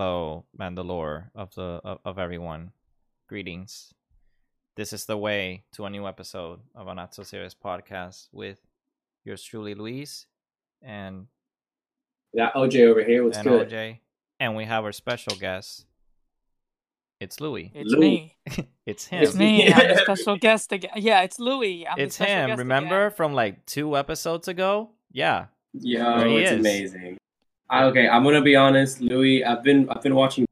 Hello, Mandalore of the of, of everyone. Greetings. This is the way to a new episode of a Not So Serious podcast with yours truly, Luis, and Got OJ over here. What's and good? OJ, and we have our special guest. It's Louis. It's Lou. me. it's him. It's me. I'm the special guest again. Yeah, it's Louis. I'm It's special him. guest Remember again. from like two episodes ago? Yeah. Yeah, it's is. amazing. I, okay, I'm gonna be honest, Louis. I've been I've been watching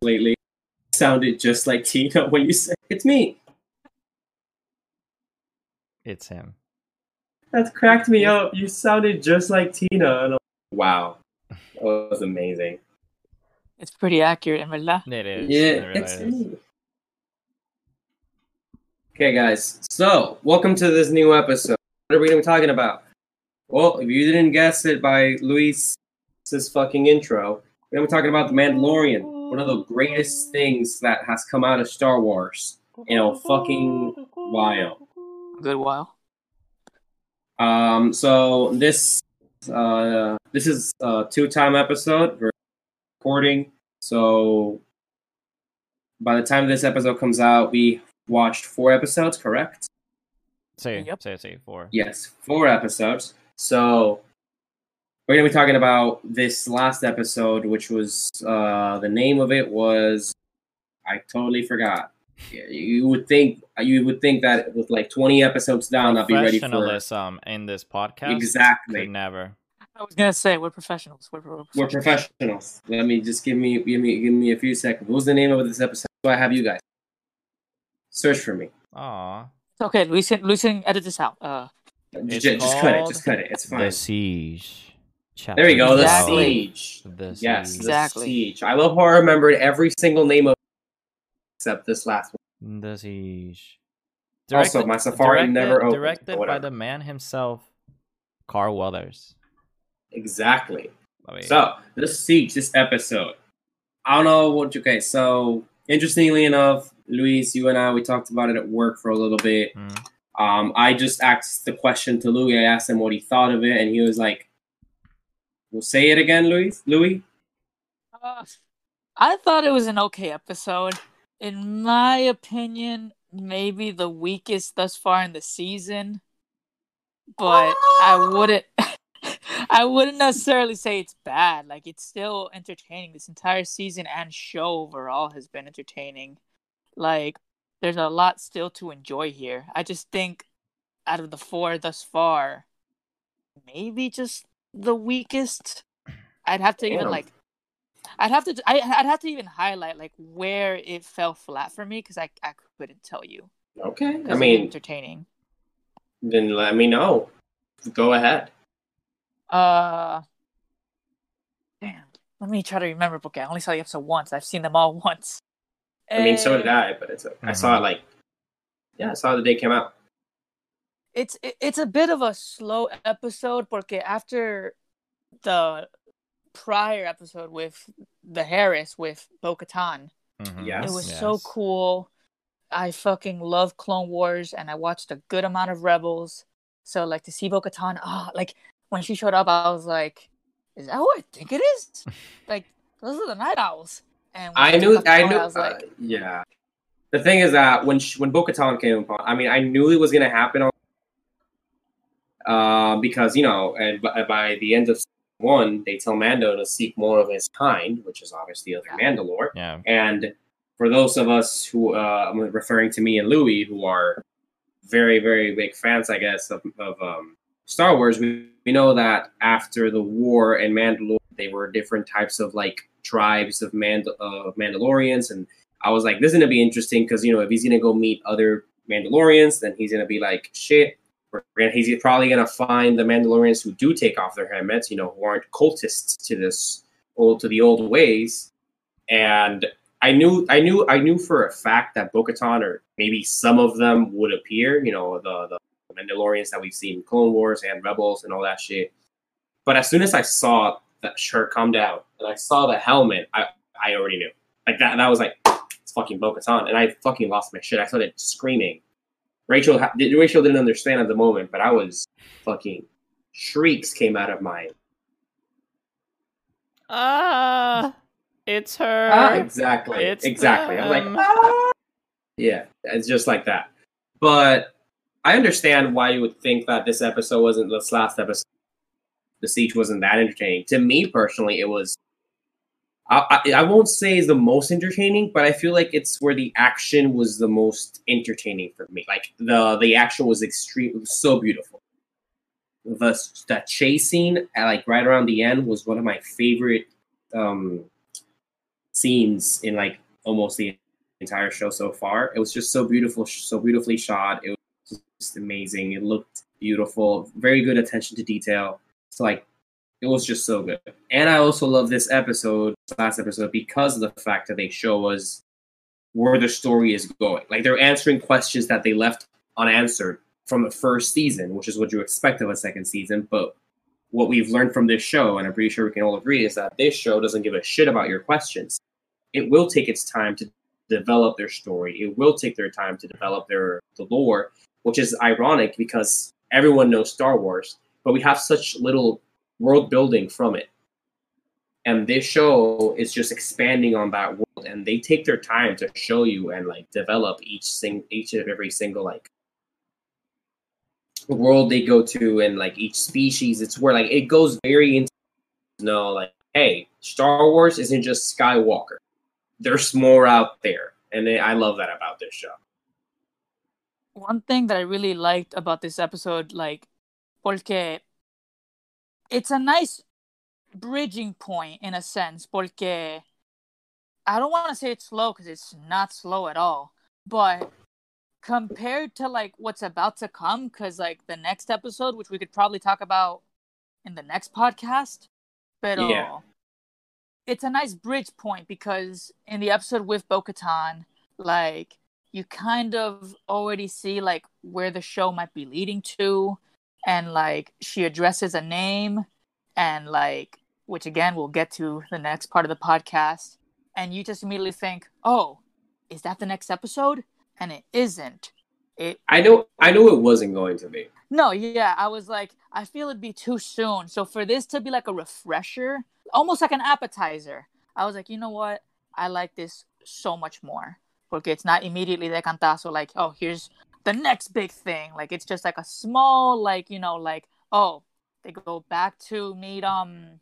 lately. It Sounded just like Tina when you said it's me. It's him. That cracked me up. You sounded just like Tina. And I'm, wow, that was amazing. It's pretty accurate, in verdad. It is. Yeah, It really it's is. me. Okay, guys. So, welcome to this new episode. What are we gonna be talking about? Well, if you didn't guess it by Luis's fucking intro, we're talking about the Mandalorian, one of the greatest things that has come out of Star Wars in a fucking while. Good while. Um, so this uh this is a two time episode. We're recording. So by the time this episode comes out, we watched four episodes, correct? Say, Yep. say, say, four. Yes, four episodes. So we're gonna be talking about this last episode, which was uh the name of it was I totally forgot. You would think you would think that with like twenty episodes down, I'll be ready for this. Professionalism in this podcast. exactly. Could never. I was gonna say we're professionals. We're, we're We're professionals. professionals. Let me just give me give me give me a few seconds. What was the name of this episode? So I have you guys search for me. Aw. Okay. Luis can, Luis can edit this out. Uh, J- It's j- just cut it. Just cut it. It's fine. The Siege. There we go. The Exactly. siege. The Yes, Siege. the Exactly. siege. I love how I remembered every single name of except this last one. The Siege. Also, my Safari never opened, Directed by the man himself, Carl Weathers. Exactly. I mean, So this siege, this episode. I don't know what you guys. So interestingly enough, Luis, you and I, we talked about it at work for a little bit. mm, Um, I just asked the question to Louis. I asked him what he thought of it, and he was like, "We'll say it again, Louis." Louis. uh, I thought it was an okay episode. In my opinion, maybe the weakest thus far in the season. But I wouldn't I wouldn't necessarily say it's bad. Like it's still entertaining. This entire season and show overall has been entertaining. Like there's a lot still to enjoy here. I just think out of the four thus far, maybe just the weakest. I'd have to even like I'd have to I, I'd have to even highlight like where it fell flat for me because I, I couldn't tell you. Okay, I mean, entertaining. then let me know. Go ahead. Uh, damn. Let me try to remember. Okay, I only saw the episode once. I've seen them all once. I mean, so did I, but it's. I saw it like, yeah, I saw it the day it came out. It's it- it's a bit of a slow episode porque after the prior episode with the Heiress with Bo Katan, mhm, Yes. it was so cool. I fucking love Clone Wars and I watched a good amount of Rebels. So like to see Bo Katan, ah, like when she showed up, I was like, is that who I think it is? like those are the Night Owls. And I knew. took off the I knew. I was like, uh, yeah. The thing is that when she, when Bo-Katan came upon, I mean, I knew it was gonna happen. On, uh, because you know, and by, by the end of one, they tell Mando to seek more of his kind, which is obviously other Mandalore. Yeah. And for those of us who, uh, I'm referring to me and Louis, who are very, very big fans, I guess, of, of um, Star Wars, we, we know that after the war in Mandalore, they were different types of like tribes of Mand- uh, Mandalorians. And I was like, this is going to be interesting because, you know, if he's going to go meet other Mandalorians, then he's going to be like, shit. He's probably going to find the Mandalorians who do take off their helmets, you know, who aren't cultists to this old to the old ways. And I knew, I knew, I knew for a fact that Bo-Katan or maybe some of them would appear. You know, the the Mandalorians that we've seen in Clone Wars and Rebels and all that shit. But as soon as I saw that shirt come down and I saw the helmet, I I already knew. Like that, that was like it's fucking Bo-Katan, and I fucking lost my shit. I started screaming. Rachel, Rachel didn't understand at the moment, but I was fucking shrieks came out of my ah, it's her. Ah, exactly. It's exactly. I'm like, ah. yeah, it's just like that. But I understand why you would think that this episode wasn't this last episode. The siege wasn't that entertaining. To me personally, it was. I, I, won't say is the most entertaining, but I feel like it's where the action was the most entertaining for me. Like the the action was extreme, was so beautiful. The the chase scene, like right around the end, was one of my favorite um scenes in like almost the entire show so far. It was just so beautiful, so beautifully shot. It was just amazing. It looked beautiful, very good attention to detail. So like it was just so good. And I also love this episode, last episode, because of the fact that they show us where the story is going. Like they're answering questions that they left unanswered from the first season, which is what you expect of a second season. But what we've learned from this show, and I'm pretty sure we can all agree, is that this show doesn't give a shit about your questions. It will take its time to develop their story. It will take their time to develop their the lore, which is ironic because everyone knows Star Wars, but we have such little world building from it. And this show is just expanding on that world, and they take their time to show you and like develop each sing each of every single like world they go to and like each species. It's where like it goes very into you know like hey, Star Wars isn't just Skywalker. There's more out there, and I love that about this show. One thing that I really liked about this episode, like, porque it's a nice bridging point in a sense, porque I don't want to say it's slow because it's not slow at all, but compared to like what's about to come, because like the next episode, which we could probably talk about in the next podcast, but Yeah. it's a nice bridge point because in the episode with Bo-Katan, like you kind of already see like where the show might be leading to, and like she addresses a name, and like which again we'll get to the next part of the podcast, and you just immediately think, oh, is that the next episode? And it isn't. It I know I know it wasn't going to be. no, yeah, I was like, I feel it'd be too soon. So for this to be like a refresher, almost like an appetizer, I was like, you know what? I like this so much more. Porque it's not immediately de cantazo, like, oh, here's the next big thing. Like it's just like a small, like, you know, like, oh, they go back to meet um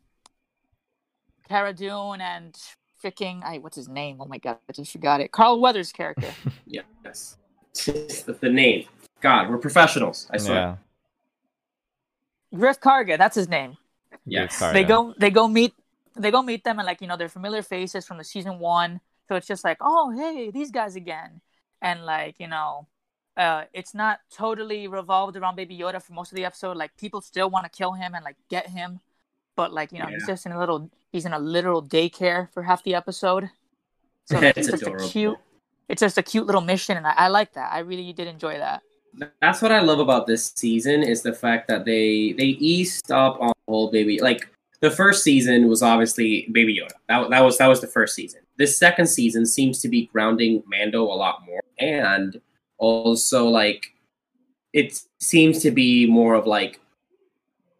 Cara Dune and freaking I what's his name? Oh my god, I just forgot it. Carl Weathers' character. Yes. the, the name. God, we're professionals. I swear. yeah. Greef Karga, that's his name. Yes. Good they go they go meet they go meet them and like you know they're familiar faces from the season one so it's just like oh hey these guys again and like you know uh it's not totally revolved around baby yoda for most of the episode like people still want to kill him and like get him but like you know he's just in a little he's in a literal daycare for half the episode so like, It's it's just a cute it's just a cute little mission and I, I like that i really did enjoy that That's what I love about this season is the fact that they they eased up on the whole baby. Like the first season was obviously Baby Yoda. That, that was that was the first season. This second season seems to be grounding Mando a lot more, and also like it seems to be more of like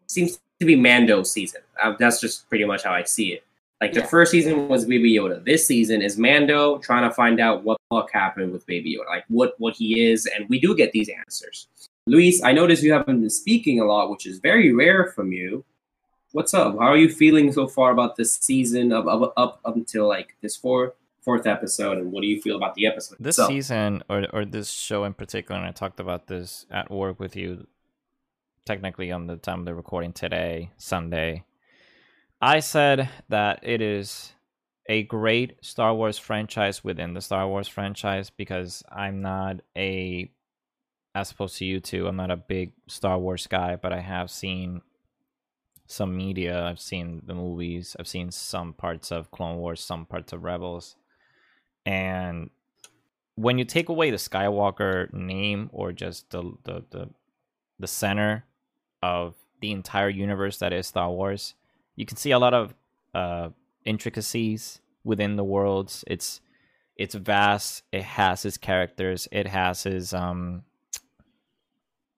seems to be Mando season. Uh, that's just pretty much how I see it. Like the Yeah. first season was Baby Yoda. This season is Mando trying to find out what the fuck happened with Baby Yoda, like what what he is, and we do get these answers. Luis, I notice you haven't been speaking a lot, which is very rare from you. What's up? How are you feeling so far about this season of, of up up until like this fourth fourth episode, and what do you feel about the episode? This itself? season, or or this show in particular, and I talked about this at work with you, technically on the time of the recording today, Sunday. I said that it is a great Star Wars franchise within the Star Wars franchise because I'm not a, as opposed to you two, I'm not a big Star Wars guy, but I have seen some media. I've seen the movies. I've seen some parts of Clone Wars, some parts of Rebels, and when you take away the Skywalker name or just the the the, the center of the entire universe that is Star Wars, you can see a lot of uh, intricacies within the worlds. It's it's vast. It has its characters. It has his um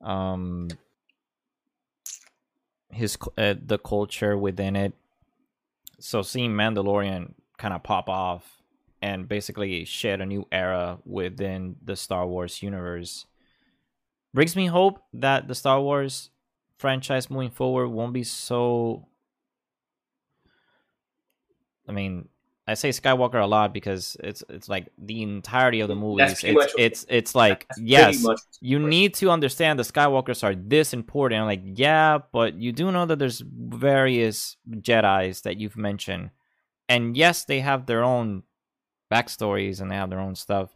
um his uh, the culture within it. so seeing Mandalorian kind of pop off and basically shed a new era within the Star Wars universe brings me hope that the Star Wars franchise moving forward won't be so I mean, I say Skywalker a lot because it's it's like the entirety of the movies. It's, it's it's like yes, you need to understand the Skywalkers are this important. I'm like, yeah, but you do know that there's various Jedi's that you've mentioned, and yes, they have their own backstories and they have their own stuff.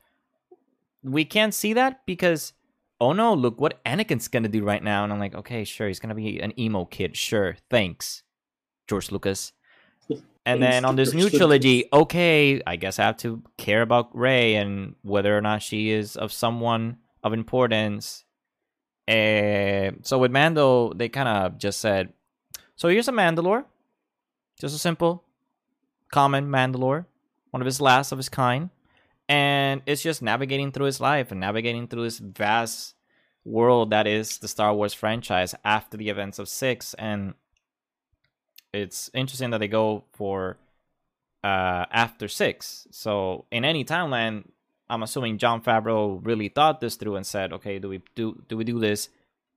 We can't see that because oh no, look what Anakin's gonna do right now, and I'm like, okay, sure, he's gonna be an emo kid, sure, thanks, George Lucas. And then on this new trilogy, okay, I guess I have to care about Rey and whether or not she is of someone of importance. Eh, so with Mando, they kind of just said, so here's a Mandalore, just a simple, common Mandalore, one of his last of his kind, and it's just navigating through his life and navigating through this vast world that is the Star Wars franchise after the events of six, and it's interesting that they go for uh after six. So in any timeline, I'm assuming Jon Favreau really thought this through and said, okay, do we do do we do this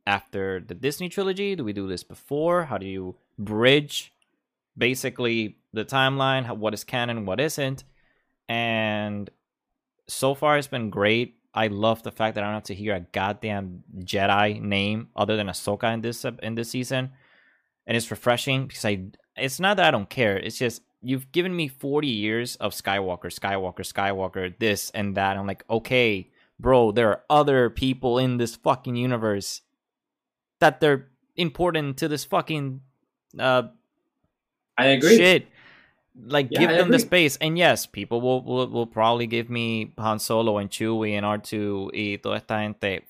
after the Disney trilogy? Do we do this before? How do you bridge basically the timeline? What is canon? What isn't? And so far, it's been great. I love the fact that I don't have to hear a goddamn Jedi name other than Ahsoka in this in this season, and it's refreshing because I. It's not that I don't care. It's just you've given me 40 years of Skywalker, Skywalker, Skywalker, this and that. I'm like, okay, bro, there are other people in this fucking universe that they're important to this fucking uh I agree. shit. Like Yeah, give I them the space, and yes, people will, will will probably give me Han Solo and Chewie and R two y toda esta gente.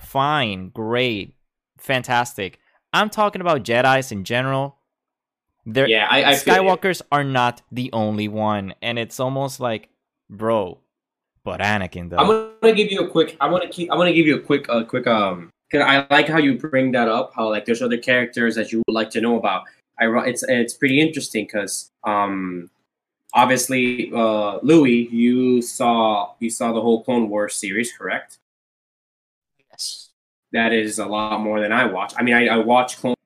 Fine, great, fantastic. I'm talking about Jedi's in general. They're, Yeah, I, I. Skywalkers are not the only one, and it's almost like, bro, but Anakin though. I'm gonna give you a quick. I want to keep. I want to give you a quick, uh, quick. Um, cause I like how you bring that up. How like there's other characters that you would like to know about. I it's it's pretty interesting because um, obviously, uh, Louis, you saw you saw the whole Clone Wars series, correct? Yes. That is a lot more than I watch. I mean, I, I watched Clone,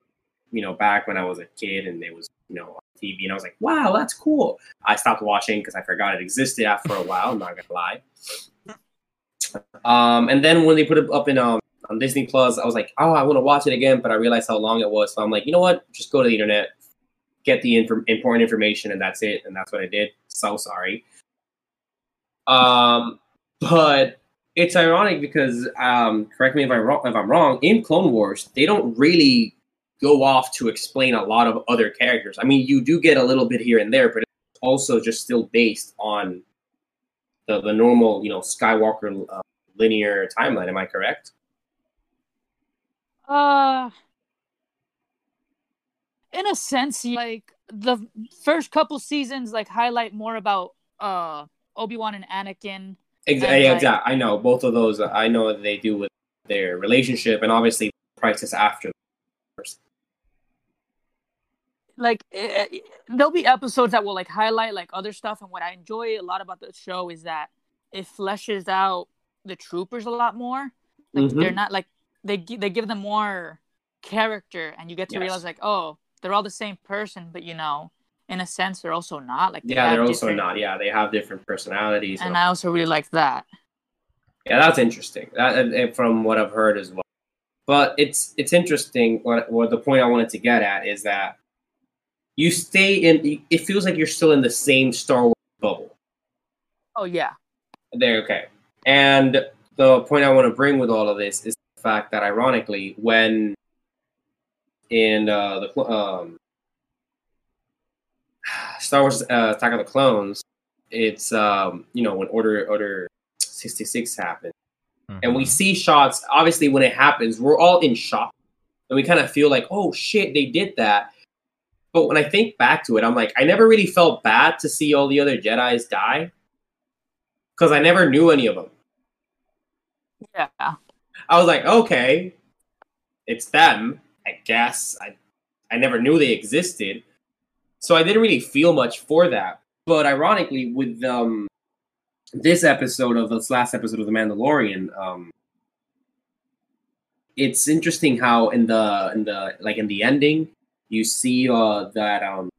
you know, back when I was a kid, and it was you know on TV, and I was like, wow, that's cool. I stopped watching because I forgot it existed after a while. I'm not gonna lie. Um, and then when they put it up in um on Disney Plus, I was like, oh, I want to watch it again, but I realized how long it was, so I'm like, you know what? Just go to the internet, get the inf- important information, and that's it. And that's what I did. So sorry. Um, but it's ironic because um, correct me if I'm wrong. If I'm wrong, in Clone Wars, they don't really go off to explain a lot of other characters. I mean, you do get a little bit here and there, but it's also just still based on the the normal, you know, Skywalker uh, linear timeline. Am I correct? Uh, in a sense, like the first couple seasons, like highlight more about uh Obi Wan and Anakin. Exactly. And, Yeah, like- exactly. I know both of those. I know what they do with their relationship, and obviously crisis after. Like eh, eh, there'll be episodes that will like highlight like other stuff, and what I enjoy a lot about the show is that it fleshes out the troopers a lot more. Like Mhm. they're not like they they give them more character, and you get to Yes. realize like oh they're all the same person, but you know in a sense they're also not. Like they Yeah, they're also different- not. Yeah, they have different personalities. And I also really like that. Yeah, that's interesting. That and- and from what I've heard as well. But it's it's interesting. What what the point I wanted to get at is that you stay in. It feels like you're still in the same Star Wars bubble. Oh yeah. There, okay. And the point I want to bring with all of this is fact that, ironically, when in uh, the um, Star Wars uh, Attack of the Clones, it's um, you know when Order Order sixty six happened, and we Mhm. see shots. Obviously, when it happens, we're all in shock, and we kind of feel like, oh shit, they did that. But when I think back to it, I'm like, I never really felt bad to see all the other Jedi's die because I never knew any of them. Yeah. I was like, okay, it's them. I guess I I never knew they existed, So I didn't really feel much for that. But ironically, with um this episode of this last episode of The Mandalorian, um it's interesting how in the in the like in the ending you see uh that um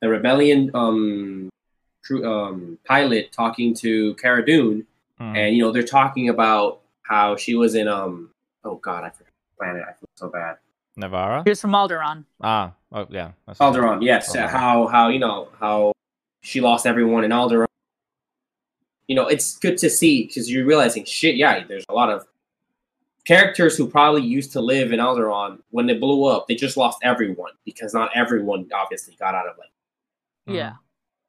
the rebellion um true um pilot talking to Cara Dune Mm. and you know they're talking about how she was in um oh god I forgot the planet I feel so bad Nevarro? was from Alderaan. Ah, oh yeah. that's- Alderaan yes Alderaan. how how you know how she lost everyone in Alderaan you know it's good to see because you're realizing shit yeah there's a lot of characters who probably used to live in Alderaan when they blew up they just lost everyone because not everyone obviously got out of like Mhm. Yeah.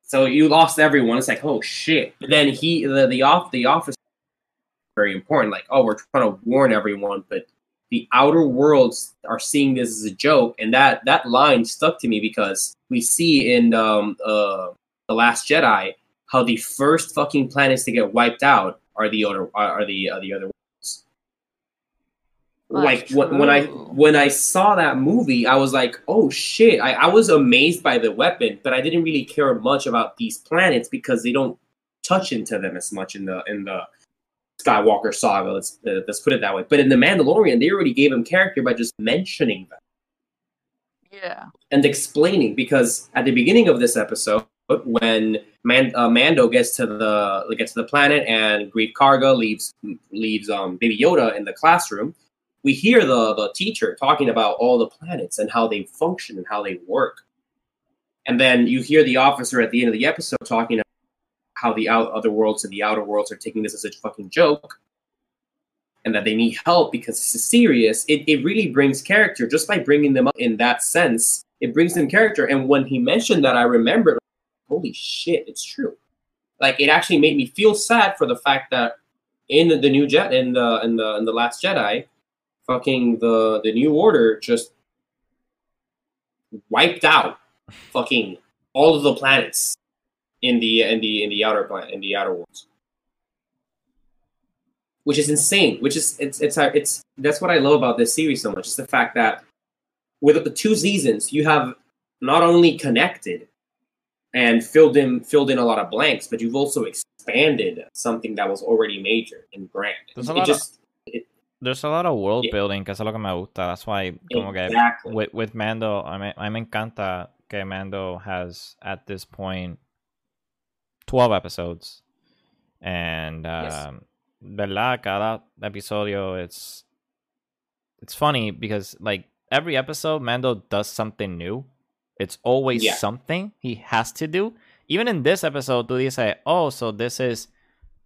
So you lost everyone. It's like, oh shit. But then he, the the off the officer, very important. Like, oh, we're trying to warn everyone, but the outer worlds are seeing this as a joke, and that that line stuck to me because we see in um uh the Last Jedi how the first fucking planets to get wiped out are the other are the are the other worlds. like when, when I when I saw that movie, I was like, "Oh shit!" I, I was amazed by the weapon, but I didn't really care much about these planets because they don't touch into them as much in the in the Skywalker saga. Let's uh, let's put it that way. But in the Mandalorian, they already gave him character by just mentioning them Yeah. and explaining. Because at the beginning of this episode, when Man, uh, Mando gets to the gets to the planet and Greef Karga leaves leaves um, Baby Yoda in the classroom, we hear the the teacher talking about all the planets and how they function and how they work. And then you hear the officer at the end of the episode talking how the out, other worlds and the outer worlds are taking this as a fucking joke and that they need help because this is serious. It, it really brings character just by bringing them up in that sense. It brings them character. And when he mentioned that, I remembered, holy shit, it's true. Like it actually made me feel sad for the fact that in the, the new jet in the in the in the last Jedi, fucking the the new order just wiped out fucking all of the planets in the in the in the outer planet in the outer worlds which is insane which is it's it's uh, it's that's what i love about this series so much is the fact that with the two seasons you have not only connected and filled in filled in a lot of blanks but you've also expanded something that was already major and grand There's a lot of- just There's a lot of world Yeah. building, que es lo que me gusta. That's why, como que with, with Mando, a mí, a mí me encanta que Mando has, at this point, 12 episodes. And, Yes. um, ¿verdad? Cada episodio, it's, it's funny because, like, every episode, Mando does something new. It's always Yeah. something he has to do. Even in this episode, tú dices, oh, so this is,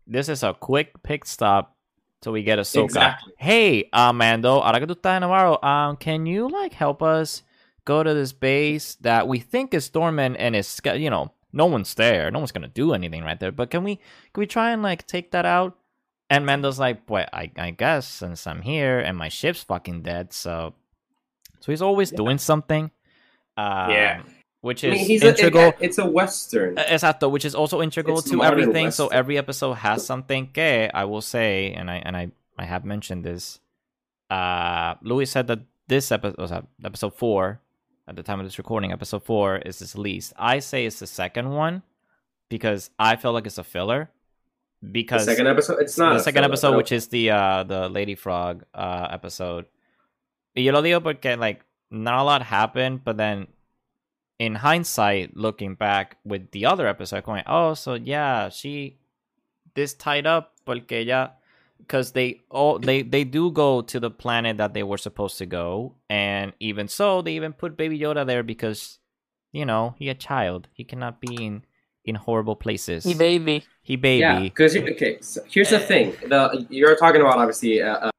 this is a quick pick stop so we get Ahsoka. Exactly. Hey, uh, Mando, ahora que tú estás en Nevarro, um, can you like help us go to this base that we think is dormant and is you know no one's there, no one's gonna do anything right there. But can we can we try and like take that out? And Mando's like, well, I I guess since I'm here and my ship's fucking dead, so so he's always Yeah. doing something. Um, Yeah. which I is mean, he's a, integral. it- it's a western Exacto, which is also integral It's to modern everything. So every episode has something que I will say, and I and I I have mentioned this. Uh, Louis said that this episode was episode four at the time of this recording. Episode four is his least. I say it's the second one because I feel like it's a filler. the Because second episode it's not the second filler, episode, but which is the uh the Lady Frog uh episode. Y yo lo digo porque like not a lot happened, but then in hindsight, looking back with the other episode, going, oh, so yeah, she this tied up porque ella because they all they they do go to the planet that they were supposed to go, and even so, they even put Baby Yoda there because you know he a child, he cannot be in in horrible places. He baby. He baby. Yeah, because okay, so here's the thing: the you're talking about obviously uh, uh,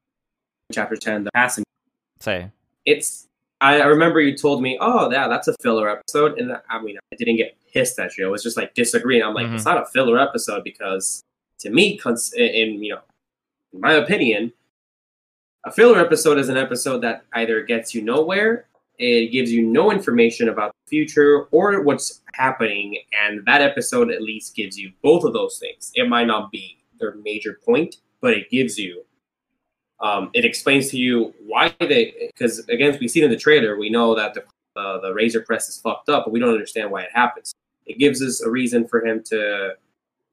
chapter ten, the passing. Say. It's I, I remember you told me, oh yeah, that's a filler episode, and I mean I didn't get pissed at you. I was just like disagreeing. I'm like, Mhm. it's not a filler episode because to me, cons- in, in you know, in my opinion, a filler episode is an episode that either gets you nowhere, it gives you no information about the future or what's happening, and that episode at least gives you both of those things. It might not be their major point, but it gives you. Um, it explains to you why they, because again, we see in the trailer, we know that the uh, the Razor Crest is fucked up, but we don't understand why it happens. It gives us a reason for him to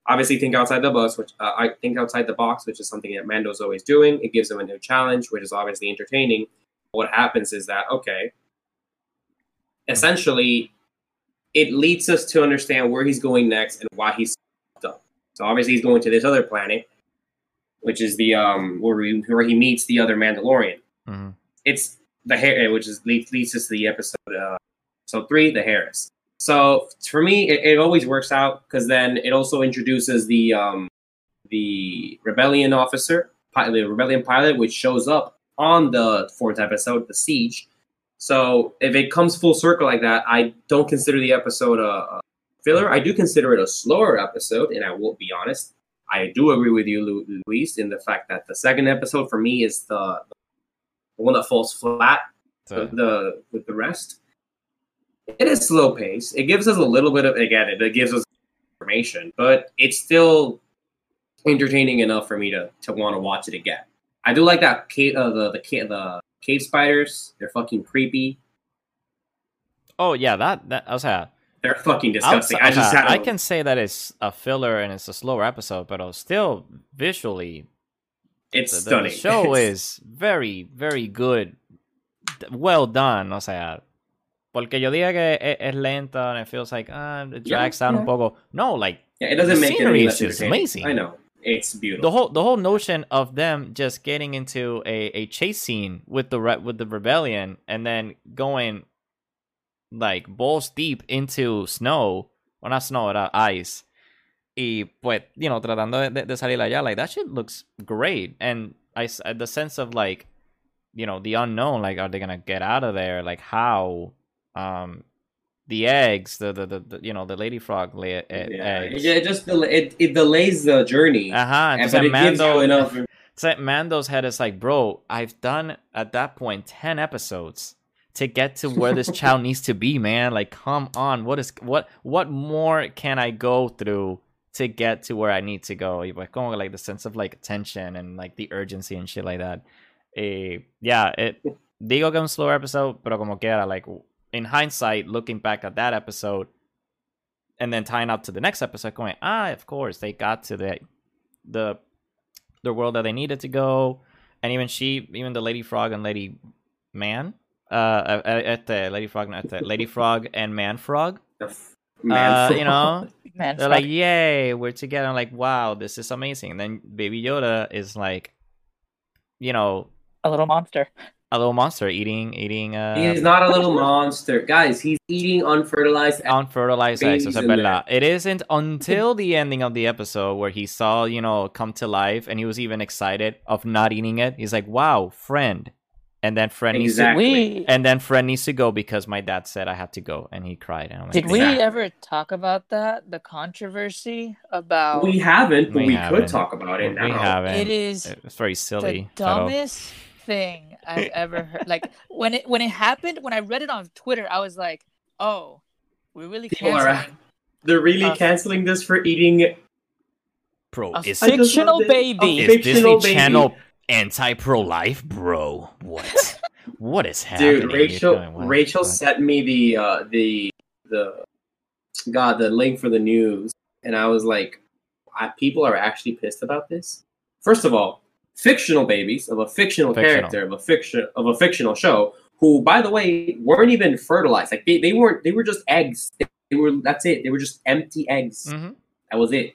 obviously think outside the box, which uh, I think outside the box, which is something that Mando's always doing. It gives him a new challenge, which is obviously entertaining. What happens is that okay, essentially, it leads us to understand where he's going next and why he's up. So obviously, he's going to this other planet, which is the um where he, where he meets the other Mandalorian. Mhm. It's the hair, which is leads, leads us to the episode. Uh, so three, the Heiress. So for me, it, it always works out because then it also introduces the um, the rebellion officer, the rebellion pilot, which shows up on the fourth episode, the siege. So if it comes full circle like that, I don't consider the episode a, a filler. I do consider it a slower episode, and I will be honest. I do agree with you, Lu- Luis, in the fact that the second episode for me is the, the one that falls flat So, the with the rest. It is slow pace. It gives us a little bit of again. It, it gives us information, but it's still entertaining enough for me to to want to watch it again. I do like that cave, uh, the the cave, the cave spiders. They're fucking creepy. oh yeah, that that o sea, They're fucking disgusting. outside- I just o sea, had I can say that it's a filler and it's a slower episode, but still visually It's the, the stunning. show It's- is very, very good, well done. O sea, porque yo diga que e- es, lenta and it feels like ah, it Yeah, drags down yeah. un poco. No, like Yeah, it doesn't the make scenery any is amazing. I know it's beautiful. the whole the whole notion of them just getting into a, a chase scene with the re- with the rebellion and then going like balls deep into snow or not snow era ice y pues you know tratando de, de, salir allá like that shit looks great and I the sense of like you know the unknown like are they gonna get out of there like how um the eggs the the, the, the you know the lady frog lay e- yeah, eggs it, it just del- it, it delays the journey, and- entonces but it gives Mando, you enough. like Mando's head is like, bro, I've done at that point ten episodes to get to where this child needs to be, man. Like, come on, what is what what more can I go through to get to where I need to go? Pues like the sense of like tension and like the urgency and shit like that. Eh, yeah, it digo que un slower episode, pero como quiera, like in hindsight, looking back at that episode and then tying up to the next episode, going, ah, of course they got to the the the world that they needed to go, and even she, even the Lady Frog and Lady Man, uh, at the Lady Frog, not the Lady Frog and Man Frog, The f- man uh, you know, Man, they're fuck. like, yay, we're together. I'm like, wow, this is amazing. And then Baby Yoda is like, you know, a little monster. A little monster eating eating uh He's not a little monster, guys. He's eating unfertilized. eggs. unfertilized eggs. babies O verdad. It isn't until the ending of the episode where he saw, you know, come to life and he was even excited of not eating it. He's like, wow, friend. And then friend needs to Exactly. We and then friend needs to go because my dad said I had to go and he cried. And I'm like, did we Exactly. ever talk about that? The controversy about We haven't, but We we, haven't. could talk about it we now. haven't. it is It's very silly. the pero- dumbest thing I've ever heard. Like when it when it happened, when I read it on Twitter, I was like, "Oh, we're really People are- canceling They're really Uh, canceling this for eating. Bro, a is, fictional it. baby." A is Disney fictional baby. Channel anti pro life, bro? What? what is happening? Dude, Rachel, You're what? Rachel What? sent me the uh, the the God the link for the news, and I was like, I, people are actually pissed about this. First of all, fictional babies of a fictional, Fictional. character of a fiction of a fictional show, who by the way weren't even fertilized. Like they, they weren't. They were just eggs. They were. That's it. They were just empty eggs. Mhm. That was it.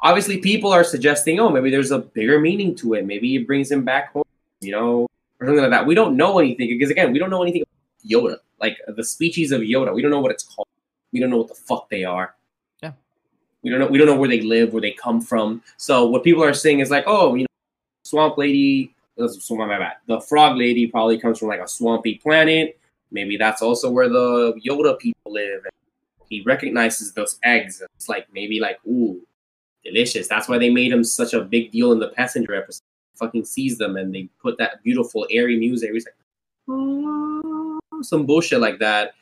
Obviously, people are suggesting, oh, maybe there's a bigger meaning to it. Maybe it brings him back home, you know, or something like that. We don't know anything because, again, we don't know anything about Yoda, like the species of Yoda. We don't know what it's called. We don't know what the fuck they are. Yeah. We don't know. We don't know where they live, where they come from. So what people are saying is like, oh, you know, swamp lady. uh, my bad. The frog lady probably comes from like a swampy planet. Maybe that's also where the Yoda people live. He recognizes those eggs. It's like maybe like ooh, delicious. That's why they made him such a big deal in the passenger episode. Fucking sees them and they put that beautiful airy music. He's like "Oh," some bullshit like that.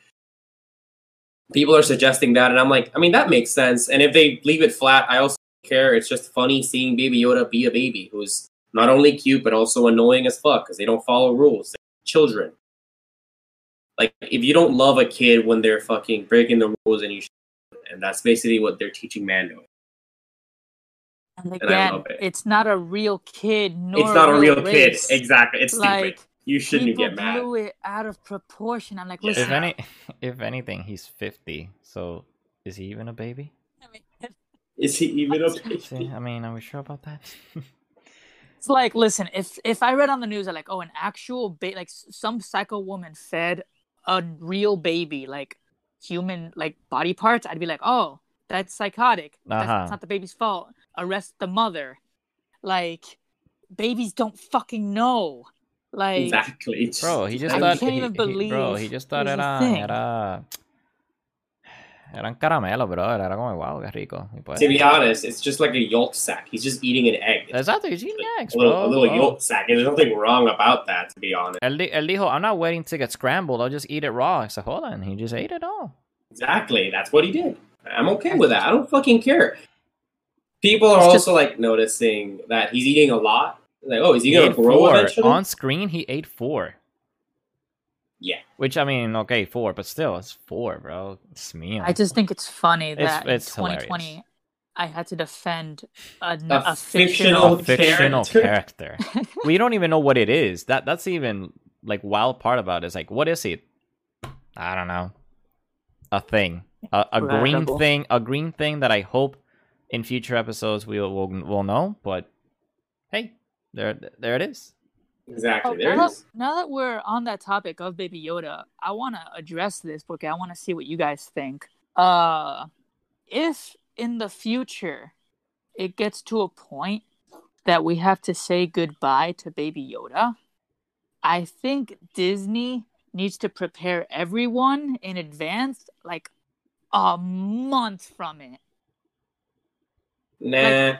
People are suggesting that, and I'm like, I mean, that makes sense. And if they leave it flat, I also care. It's just funny seeing Baby Yoda be a baby who's not only cute but also annoying as fuck because they don't follow rules. They're children. Like if you don't love a kid when they're fucking breaking the rules, and you, should, and that's basically what they're teaching Mando. And I again, love it. it's not a real kid, nor it's not a real race. kid. Exactly. It's Like stupid. You shouldn't people get mad. blew it out of proportion. I'm like, Yeah. listen, If any, if anything, he's fifty. So is he even a baby? I mean, Is he even a baby? I mean, are we sure about that? It's like, listen, if if I read on the news that like, oh, an actual ba- like some psycho woman fed a real baby like human like body parts, I'd be like, oh, that's psychotic. That's, Uh-huh. that's not the baby's fault. Arrest the mother. Like, babies don't fucking know. Like, Exactly. Bro, he just I thought. can't he- even he- bro, he just thought it was a era, thing. era. Eran caramelos, bro. Era como, wow, qué rico. Y pues, To be honest, it's just like a yolk sack. He's just eating an egg. It's Exacto, he's eating eggs, a little, bro. a little Oh. yolk sack. And there's nothing wrong about that, to be honest. Él, él dijo, I'm not waiting to get scrambled. I'll just eat it raw. I said, hold on. He just ate it all. Exactly. That's what he did. I'm okay with that. I don't fucking care. People are It's just- also like noticing that he's eating a lot. Like, oh, is he He gonna grow four. eventually? On screen, he ate four. Yeah. Which, I mean, okay, four, but still, it's four, bro. It's me. I just think it's funny that it's in hilarious. 2020 I had to defend a, A a, fictional fictional. a fictional character. character. we don't even know what it is. That That's even, like, wild part about it. Is like, what is it? I don't know. A thing. A, a green thing. A green thing that I hope in future episodes we will, will, will know. But, hey, there, there it is. Exactly. Oh, now, it now that we're on that topic of Baby Yoda, I want to address this because I want to see what you guys think. Uh, if in the future it gets to a point that we have to say goodbye to Baby Yoda, I think Disney needs to prepare everyone in advance, like a month from it. Nah.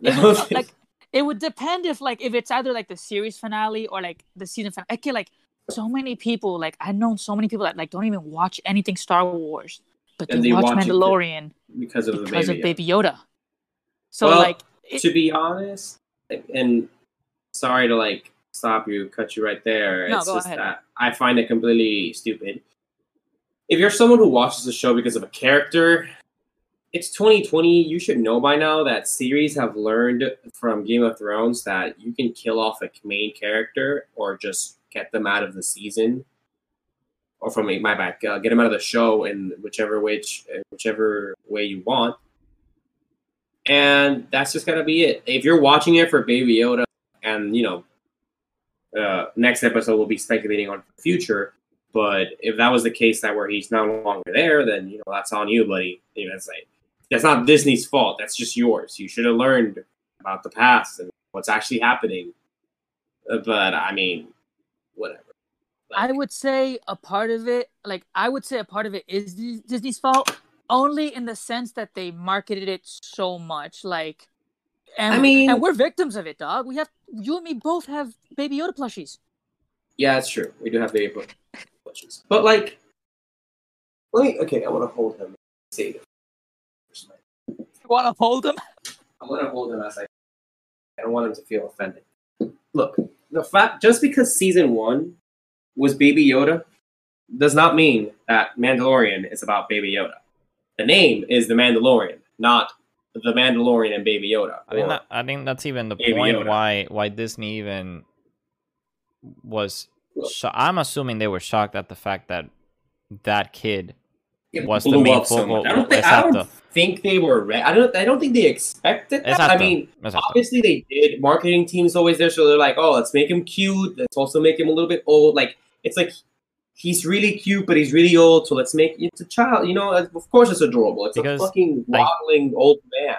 It would, like it would depend if like if it's either like the series finale or like the season finale. I get like so many people like I've known so many people that like don't even watch anything Star Wars, but they, they watch watch Mandalorian because of the because baby. of Baby Yoda. So Well, like it, to be honest, and sorry to like stop you, cut you right there. No, it's go just ahead. that I find it completely stupid. If you're someone who watches the show because of a character, it's 2020. You should know by now that series have learned from Game of Thrones that you can kill off a main character or just get them out of the season, or from my back, uh, get them out of the show in whichever which whichever way you want and that's just gonna be it. If you're watching it for Baby Yoda, and you know, uh, next episode we'll be speculating on the future. But if that was the case, that where he's no longer there, then you know that's on you, buddy. You know, it's like that's not Disney's fault. That's just yours. You should have learned about the past and what's actually happening. Uh, But I mean, whatever. I would say a part of it, like I would say a part of it is Disney's fault, only in the sense that they marketed it so much. Like, and I mean- and we're victims of it, dog. We have you and me both have Baby Yoda plushies. Yeah, it's true. We do have baby Yoda plushies, but like, let me. Okay, I want to hold him. Say it. You want to hold him? I'm gonna hold him as I. I don't want him to feel offended. Look, the fact just because season one was Baby Yoda does not mean that Mandalorian is about Baby Yoda. The name is The Mandalorian, not The Mandalorian and Baby Yoda. I think that, I think that's even the Baby point Yoda. why why Disney even was. Look. Sho- I'm assuming they were shocked at the fact that that kid it was the main up so focal- I don't, think, I don't Exacto. Think they were. Re- I don't. I don't think they expected that. I mean, Exacto. obviously they did. Marketing team's always there, so they're like, "Oh, let's make him cute. Let's also make him a little bit old." Like it's like he's really cute, but he's really old, so let's make it's a child. You know, of course it's adorable. It's Because, a fucking waddling old man.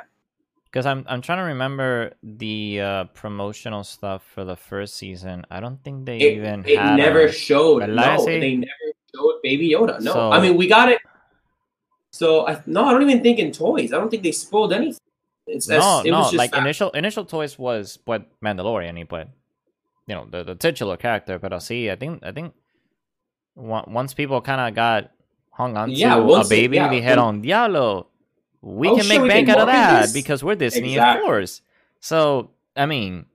Because I'm I'm trying to remember the uh, promotional stuff for the first season. I don't think they It, even it had never a- showed. No, they never showed Baby Yoda. No, So- I mean we got it. So I no, I don't even think in toys. I don't think they spoiled anything. It's no, it no. was just Like that. initial initial toys was what Mandalorian he played. You know the, the titular character, but I'll see. I think I think once people kind of got hung on to a it- baby, yeah, they had on Diablo. We Oh, can make we bank can out of that this? because we're Disney, Exactly. of course. So I mean,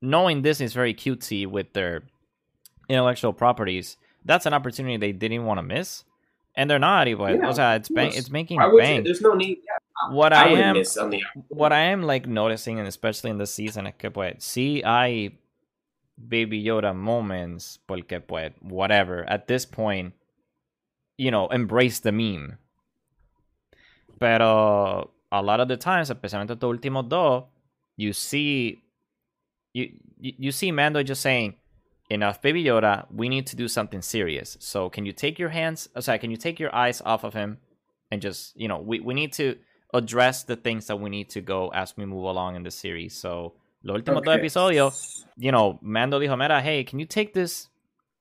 knowing Disney's very cutesy with their intellectual properties, that's an opportunity they didn't want to miss, and they're not even. Yeah, o sea, it's bang, it's making you? bank. There's no need. Yeah, What I, wouldn't am, the what I am like noticing, and especially in this season, que pues sí hay Baby Yoda moments, porque pues whatever. At this point, you know, embrace the meme. Pero a lot of the times, especialmente estos últimos dos, you see, you you you see Mando just saying, "Enough, Baby Yoda. We need to do something serious. So can you take your hands? oh, Sorry, can you take your eyes off of him and just you know, we we need to address the things that we need to go as we move along in the series. So los últimos dos Okay. episodios, you know, Mando dijo, mira, hey, can you take this?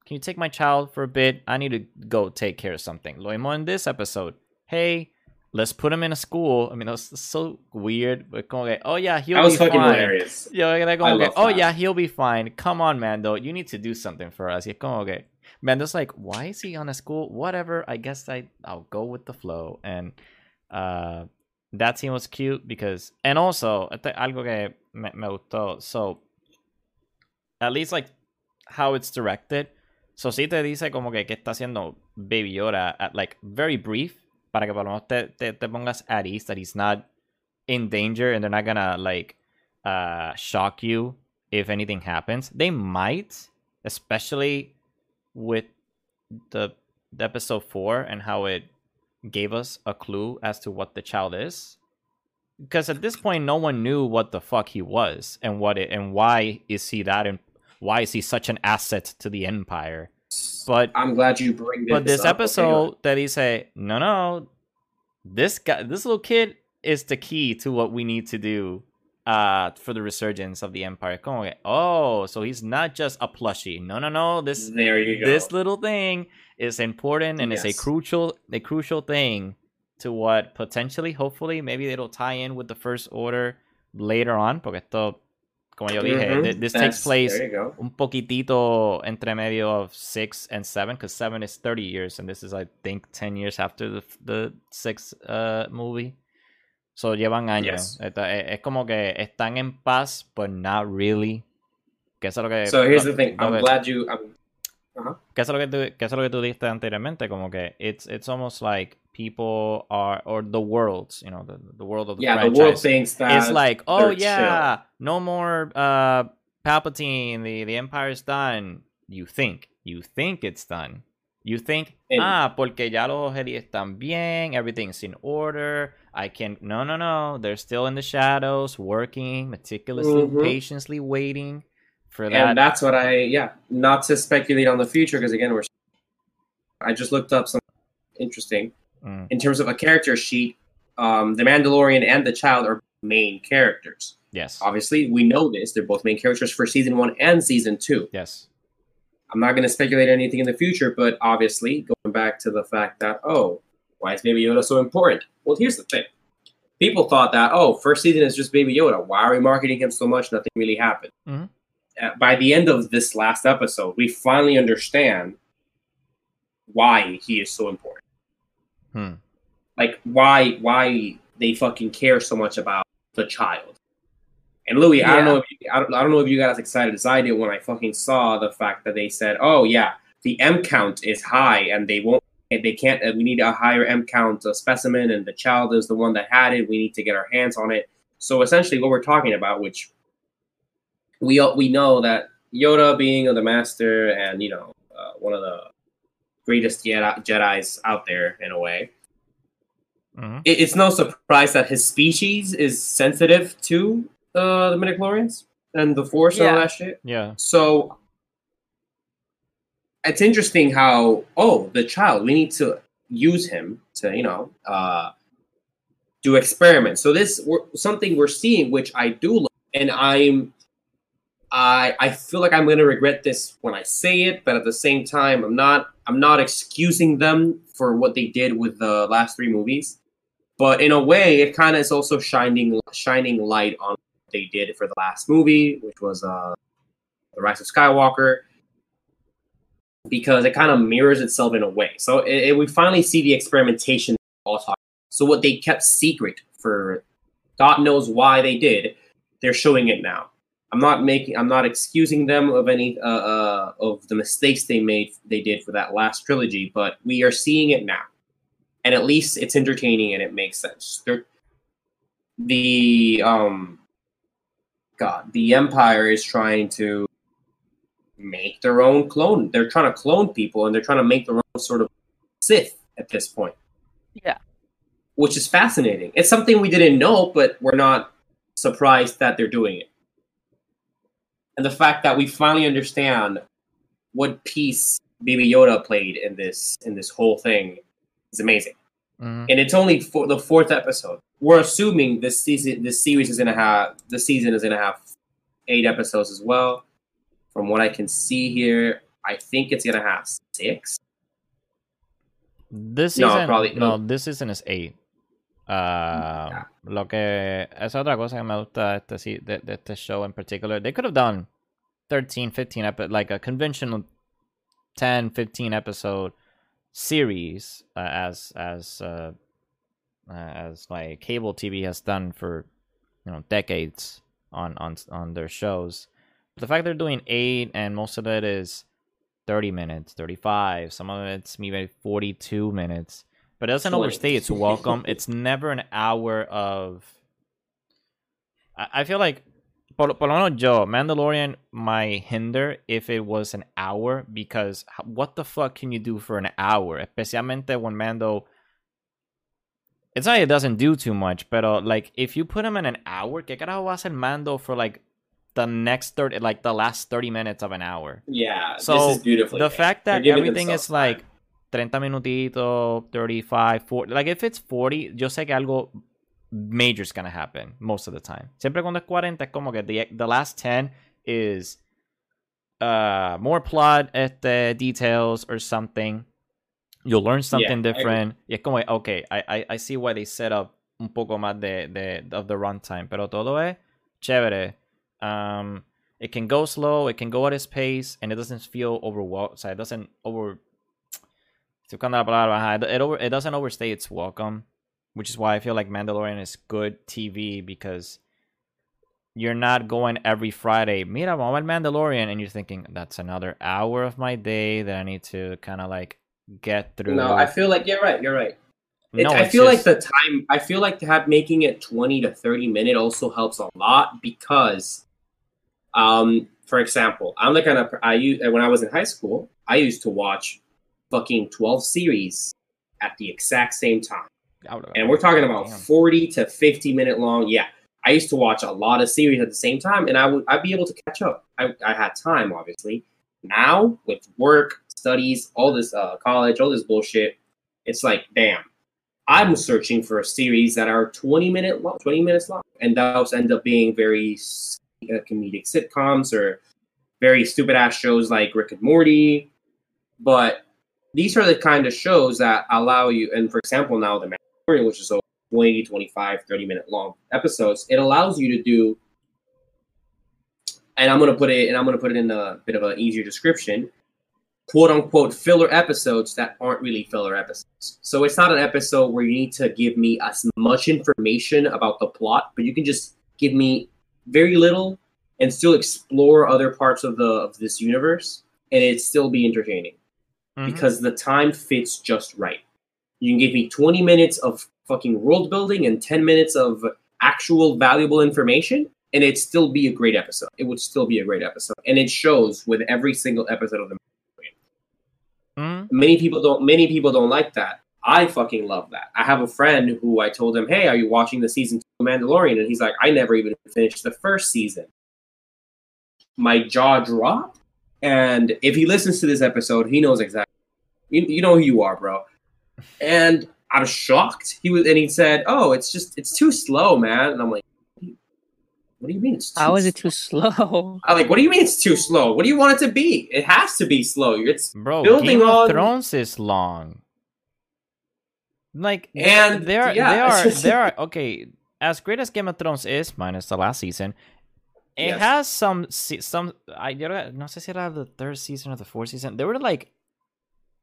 Can you take my child for a bit? I need to go take care of something. Lo mismo in this episode. Hey, let's put him in a school. I mean, it's so weird. But que, oh yeah, he'll That was be fucking fine. hilarious. Como I que, oh that. yeah, he'll be fine. Come on, Mando, you need to do something for us. Y es como que, Mando's like, why is he on a school? Whatever. I guess I I'll go with the flow. And uh, that scene was cute because, and also algo que me, me gustó. So at least like how it's directed. So sí te dice como que que está haciendo Baby Yoda at like very brief para que por lo menos te, te, te pongas at ease that he's not in danger and they're not gonna like uh shock you if anything happens. They might, especially with the, the episode four and how it gave us a clue as to what the child is. Because at this point, no one knew what the fuck he was and what it and why is he that and why is he such an asset to the empire. But I'm glad you bring this. but this up. Episode that he say no no this guy this little kid is the key to what we need to do uh for the resurgence of the empire oh so he's not just a plushie no no no this there you go. this little thing is important and it's a crucial a crucial thing to what potentially hopefully maybe it'll tie in with the first order later on porque esto como yo dije Mhm. this That's- takes place There you go. un poquitito entre medio of six and seven because seven is 30 years and this is i think 10 years after the, the sixth uh, movie so llevan años Yes. Esta- e- es como que están en paz but not really que eso es lo que So here's lo- the thing. lo I'm que- glad you. I'm, que eso es lo que tú, que es lo que tú dijiste anteriormente como que it's it's almost like people are or the worlds you know the, the world of the yeah, the world thinks that it's like, oh yeah, no more uh Palpatine, the the Empire's done. You think, you think it's done. You think, And- ah, porque ya los Jedi están bien, everything's in order. I can no no no, they're still in the shadows, working meticulously, Mhm. patiently waiting for that. and that's what I yeah. Not to speculate on the future because again we're. I just looked up something interesting Mm, in terms of a character sheet. Um, the Mandalorian and the child are main characters. yes, Obviously, we know this. They're both main characters for season one and season two. yes, I'm not going to speculate anything in the future, but obviously, going back to the fact that, oh, why is Baby Yoda so important? Well, here's the thing. People thought that, oh, first season is just Baby Yoda. Why are we marketing him so much? Nothing really happened. Mhm. Uh, by the end of this last episode, we finally understand why he is so important. Hmm. Like, why why they fucking care so much about the child. And Louis, I don't know if you, I, don't, I don't know if you got as excited as I did when I fucking saw the fact that they said, "Oh yeah, the M count is high, and they won't, they can't. Uh, we need a higher M count uh, specimen, and the child is the one that had it. We need to get our hands on it." So essentially, what we're talking about, which we we know that Yoda being the master and you know uh, one of the greatest Jedi, Jedi's out there in a way, mhm. it, it's no surprise that his species is sensitive to uh, the midichlorians and the force and all Yeah. that shit. yeah, So it's interesting how oh the child we need to use him to you know uh, do experiments. So this we're, something we're seeing, which I do, love, and I'm. I, I feel like I'm gonna regret this when I say it, but at the same time, I'm not I'm not excusing them for what they did with the last three movies. But in a way, it kind of is also shining shining light on what they did for the last movie, which was uh, the Rise of Skywalker, because it kind of mirrors itself in a way. So it, it- we finally see the experimentation all talk. So what they kept secret for God knows why they did, they're showing it now. I'm not making. I'm not excusing them of any uh, uh, of the mistakes they made. They did for that last trilogy, but we are seeing it now, and at least it's entertaining and it makes sense. They're, the um, God, the Empire is trying to make their own clone. They're trying to clone people, and they're trying to make their own sort of Sith at this point. Yeah. Which is fascinating. It's something we didn't know, but we're not surprised that they're doing it. And the fact that we finally understand what piece Baby Yoda played in this in this whole thing is amazing. Mhm. And it's only for the fourth episode. We're assuming this season this series is gonna have the season is gonna have eight episodes as well. From what I can see here, I think it's gonna have six. This No, season, probably- no, no. this season is eight. Uh, Yeah. Lo que es otra cosa que me gusta este, de, de este show in particular. They could have done 13, 15 episodes, like a conventional 10, 15 episode series, uh, as as uh, uh, as like cable TV has done for you know decades on on on their shows. But the fact they're doing eight and most of it is 30 minutes, 35, some of it's maybe 42 minutes. But it doesn't Twenty. overstay its welcome. it's never an hour of. I, I feel like, por, por lo menos yo, Mandalorian might hinder if it was an hour because what the fuck can you do for an hour? Especialmente when Mando. It's not like it doesn't do too much, but uh, like if you put him in an hour, ¿qué carajo va a hacer Mando for like the next 30, like the last 30 minutes of an hour? Yeah, So, this is beautiful. the fact that everything is like time. 30 minutitos, 35, 40. Like if it's 40, yo sé que algo major is gonna happen most of the time. Siempre cuando es 40 es como que the, the last 10 is uh more plot este, details or something. You'll learn something I agree. different. Y es como, okay, I, I, I see why they set up un poco más de, de of the runtime. Pero todo es chévere. Um, it can go slow, it can go at its pace, and it doesn't feel overwhelmed. So it doesn't over. La palabra, ajá, It, it, over, it doesn't overstay its welcome, which is why I feel like Mandalorian is good TV because you're not going every Friday. Mira, a ver Mandalorian, and you're thinking that's another hour of my day that I need to kind of like get through. No, I feel like you're right. You're right. It, No, I feel like the time. I feel like to have making it twenty to thirty minute also helps a lot because, um, for example, I'm the kind of I use when I was in high school, I used to watch fucking twelve series at the exact same time, and we're talking about Damn. forty to fifty minute long. Yeah, I used to watch a lot of series at the same time, and I would I'd be able to catch up. I I had time, obviously. Now with work, studies, all this uh, college, all this bullshit, it's like damn. I'm searching for a series that are 20 minute long, 20 minutes long, and those end up being very uh, comedic sitcoms or very stupid ass shows like Rick and Morty. But these are the kind of shows that allow you, and for example, now the Mandalorian, which is so 20, 25, 30 minute long episodes, it allows you to do. And I'm gonna put it, and I'm gonna put it in a bit of an easier description quote unquote filler episodes that aren't really filler episodes. So it's not an episode where you need to give me as much information about the plot, but you can just give me very little and still explore other parts of the of this universe and it still be entertaining Mhm. because the time fits just right. You can give me 20 minutes of fucking world building and 10 minutes of actual valuable information and it'd still be a great episode. It would still be a great episode. And it shows with every single episode of the Mhm. many people don't many people don't like that i fucking love that i have a friend who i told him hey are you watching the season two of mandalorian and he's like i never even finished the first season my jaw dropped and if he listens to this episode he knows exactly you, you know who you are bro and i was shocked he was and he said oh it's just it's too slow man and i'm like what do you mean it's too How is it too slow? I'm like, what do you mean it's too slow? What do you want it to be? It has to be slow. It's Bro, building Game on- of Thrones is long. Like And, they are yeah, they are it's just- they are okay. As great as Game of Thrones is, minus the last season, it Yes. has some some. I no sé si era the third season or the fourth season. They were like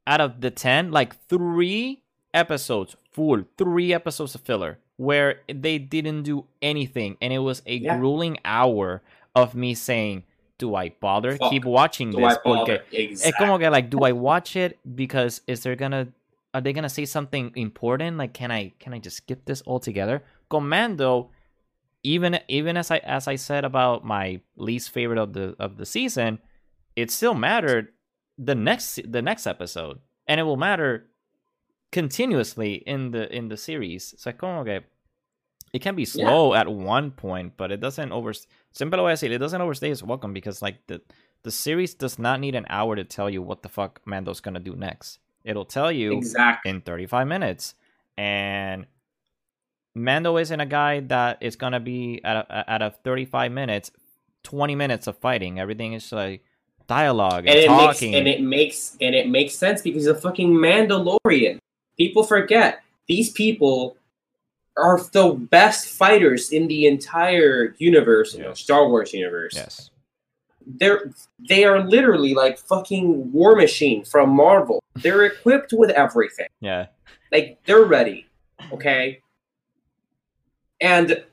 out of the ten, like three episodes full, three episodes of filler where they didn't do anything, and it was a Yeah. grueling hour of me saying, "Do I bother Fuck. keep watching Do this?" Porque Exactly. como que like, do I watch it because is there gonna are they gonna say something important? Like, can I can I just skip this altogether? Commando, even even as I as I said about my least favorite of the of the season, it still mattered the next the next episode, and it will matter continuously in the in the series. So que it can be slow at one point, but it doesn't over. Voy a decir, it doesn't overstay its welcome because like the the series does not need an hour to tell you what the fuck Mando's gonna do next. It'll tell you Exactly. in 35 minutes. And Mando isn't a guy that is gonna be at a, at a 35 minutes, 20 minutes of fighting. Everything is like dialogue and, and it talking. makes and it makes and it makes sense because he's a fucking Mandalorian. People forget these people are the best fighters in the entire universe, you know, Star Wars universe. yes, They're they are literally like fucking War Machine from Marvel. They're equipped with everything. yeah, Like they're ready. Okay. And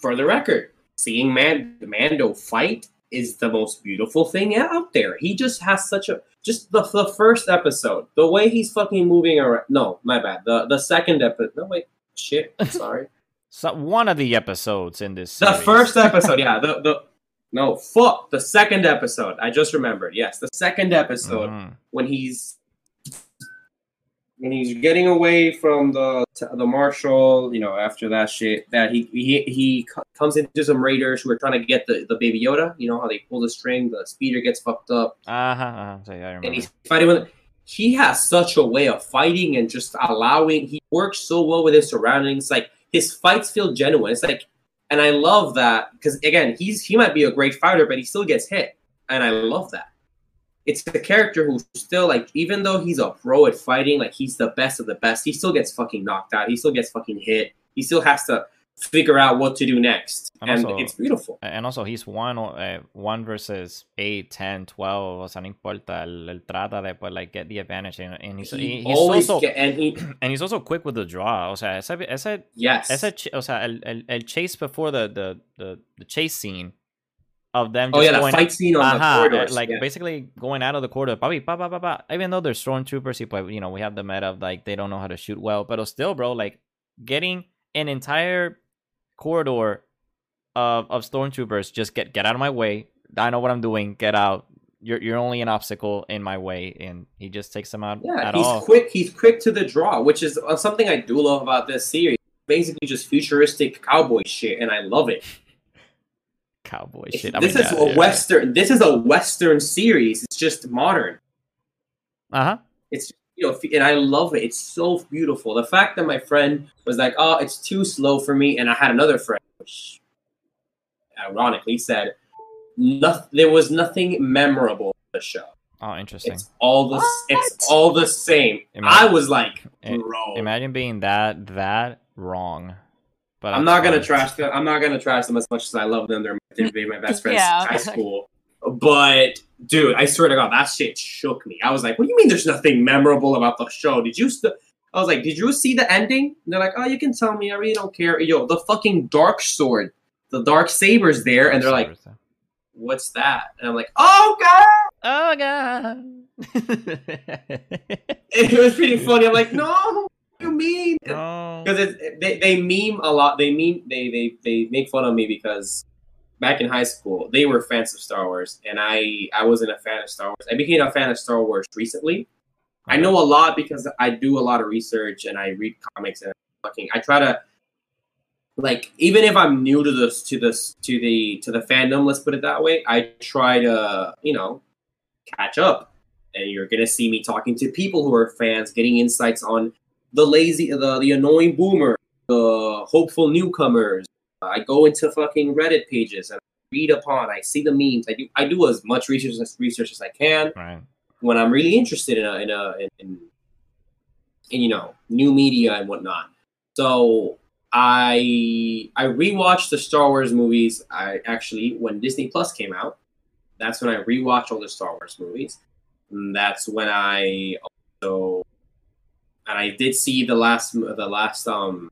for the record, seeing Man- Mando fight is the most beautiful thing out there. He just has such a just the, the first episode, the way he's fucking moving around. No, my bad. The the second episode. No wait, shit. Sorry. so one of the episodes in this. the first episode. Yeah. The the no fuck the second episode. I just remembered. Yes, the second episode Mhm. when he's when he's getting away from the the marshal, you know, after that shit, that he he he comes into some raiders who are trying to get the the baby Yoda. You know how they pull the string, the speeder gets fucked up, Uh-huh, uh-huh. So, yeah, I remember. and he's fighting with. He has such a way of fighting and just allowing. He works so well with his surroundings. Like his fights feel genuine. It's like, and I love that because again, he's he might be a great fighter, but he still gets hit, and I love that. It's the character who still like, even though he's a pro at fighting, like he's the best of the best, he still gets fucking knocked out. He still gets fucking hit. He still has to figure out what to do next, And and, also- it's beautiful. and also he's one uh, one versus 8 10 12 o sea no importa él, él trata de pues like get the advantage and, and he's, He he- he's always also get, and he and he's also quick with the draw o sea ese, ese, yes, ese o sea el, el, el chase before the, the the the chase scene of them oh yeah, the fight scene on the Ajá, corridors, like yeah. basically going out of the corridor, papi, pa, pa, pa, pa. Even though they're stormtroopers, you know, we have the meta of like they don't know how to shoot well, but still, bro, like getting an entire corridor of of stormtroopers, just get get out of my way. I know what I'm doing. Get out. You're you're only an obstacle in my way, and he just takes them out Yeah, he's all. quick. He's quick to the draw, which is uh, something I do love about this series. Basically, just futuristic cowboy shit, and I love it. Cowboy It's- shit. I this mean, is yeah, a yeah. western. This is a western series. It's just modern. Uh-huh. It's you know, and I love it. It's so beautiful. The fact that my friend was like, "Oh, it's too slow for me," and I had another friend, which ironically said, "Nothing. There was nothing memorable in the show. Oh, interesting. It's all the. What? It's all the same." Imagine- I was like, "Bro." Imagine being that that wrong. But I'm that's not gonna trash them. I'm not gonna trash them as much as I love them. They're they're my best friends Yeah. since high school. But dude, I swear to God, that shit shook me. I was like, "What do you mean? There's nothing memorable about the show? Did you?" St-? I was like, "Did you see the ending?" And they're like, "Oh, you can tell me. I really don't care." Yo, the fucking dark sword, the dark saber's there, and they're like, "What's that?" And I'm like, "Oh god!" Oh god. It was pretty funny. I'm like, "No, what do you mean?" because it, they they meme a lot. They meme they they they make fun of me because back in high school they were fans of Star Wars and I I wasn't a fan of Star Wars. I became a fan of Star Wars recently. I know a lot because I do a lot of research and I read comics and fucking I try to like even if I'm new to this to this to the to the fandom, let's put it that way, I try to, you know, catch up. And you're gonna see me talking to people who are fans, getting insights on the lazy, the, the annoying boomer, the hopeful newcomers. I go into fucking Reddit pages and read upon. I see the memes. I do I do as much research as research as I can Right. when I'm really interested in a in a in, in, in you know new media and whatnot. So I I rewatched the Star Wars movies. I actually when Disney Plus came out, that's when I rewatched all the Star Wars movies. And that's when I also and I did see the last the last um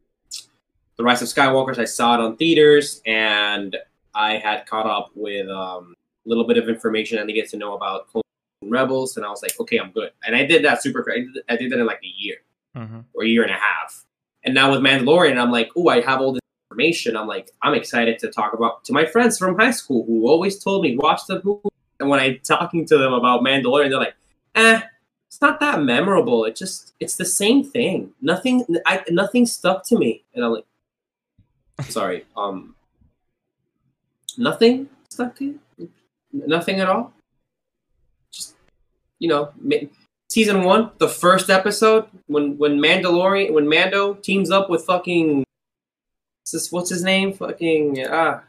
the Rise of Skywalkers. I saw it on theaters and I had caught up with um, a little bit of information and to get to know about Clone Rebels, and I was like, okay, I'm good. And I did that super. I did, I did that in like a year Mhm. or a year and a half. And now with Mandalorian, I'm like, oh, I have all this information. I'm like, I'm excited to talk about to my friends from high school who always told me watch the movie. And when I'm talking to them about Mandalorian, they're like, eh, it's not that memorable. It just it's the same thing. Nothing I nothing stuck to me. And I'm like, sorry, um nothing stuck to you? Nothing at all? Just you know, ma- season one, the first episode, when when Mandalorian when Mando teams up with fucking what's this, what's his name? Fucking ah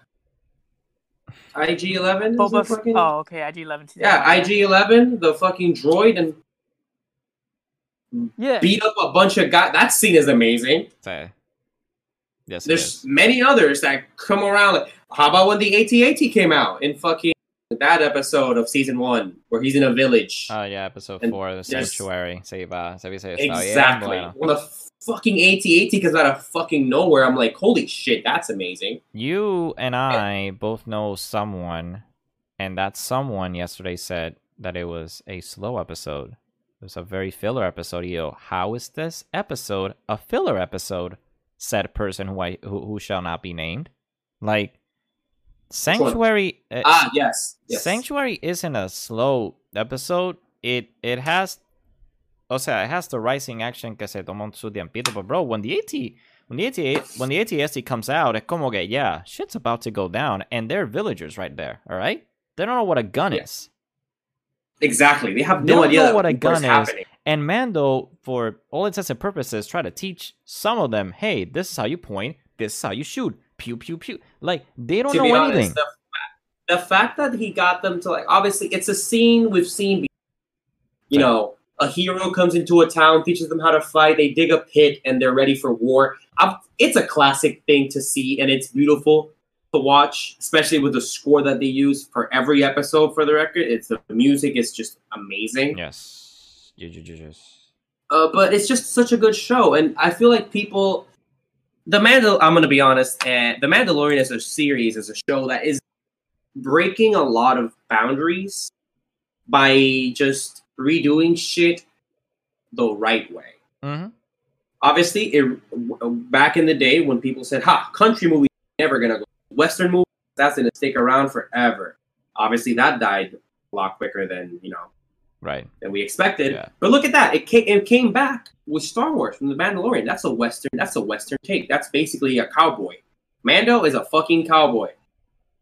IG eleven? Boba. F- oh, okay. IG Eleven. Yeah, IG eleven, the fucking droid and Yeah. beat up a bunch of guys. That scene is amazing. So, yes, There's many others that come around. Like, how about when the AT-AT came out in fucking that episode of season one where he's in a village? Oh yeah, episode And four, the sanctuary. Se va, se dice, está exactly. bueno. When the fucking AT-AT comes out of fucking nowhere, I'm like, holy shit, that's amazing. You and I both know someone, and that someone yesterday said that it was a slow episode. It was a very filler episode. Yo, how is this episode a filler episode? Said person who I who, who shall not be named. Like Sanctuary. uh, Ah, yes. yes. Sanctuary isn't a slow episode. It it has, o sea, it has the rising action que se tomó su tiempito. But bro, when the AT when the AT when the ATST comes out, es como que yeah, shit's about to go down, and they're villagers right there. All right, they don't know what a gun Yeah. is. Exactly. They have They no don't idea what a gun is. happening. And Mando, for all intents and purposes, try to teach some of them, hey, this is how you point, this is how you shoot, pew pew pew. Like they don't to know anything. the, the fact that he got them to like obviously it's a scene we've seen. Before. You know, a hero comes into a town, teaches them how to fight. They dig a pit and they're ready for war. i it's a classic thing to see, and it's beautiful to watch, especially with the score that they use for every episode. For the record, it's the music is just amazing. yes, Uh, but it's just such a good show, and I feel like people, the Mandal. I'm gonna be honest, and the Mandalorian as a series, is a show that is breaking a lot of boundaries by just redoing shit the right way. Mhm. Obviously, it, back in the day when people said, "Ha, country movie never gonna go, Western movie that's gonna stick around forever." Obviously, that died a lot quicker than you know Right. than we expected. Yeah. But look at that. It came, it came back with Star Wars from the Mandalorian. That's a western that's a western take. That's basically a cowboy. Mando is a fucking cowboy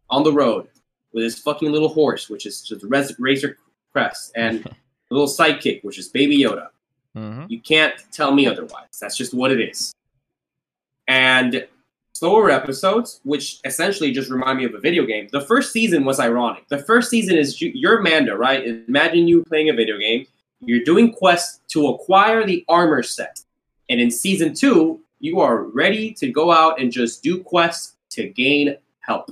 on the road with his fucking little horse, which is just Res- Razor Crest, and a little sidekick, which is Baby Yoda. hmm You can't tell me otherwise. That's just what it is. And slower episodes, which essentially just remind me of a video game. The first season was ironic. The first season is you- you're Mando, right? Imagine you playing a video game. You're doing quests to acquire the armor set. And in season two, you are ready to go out and just do quests to gain help.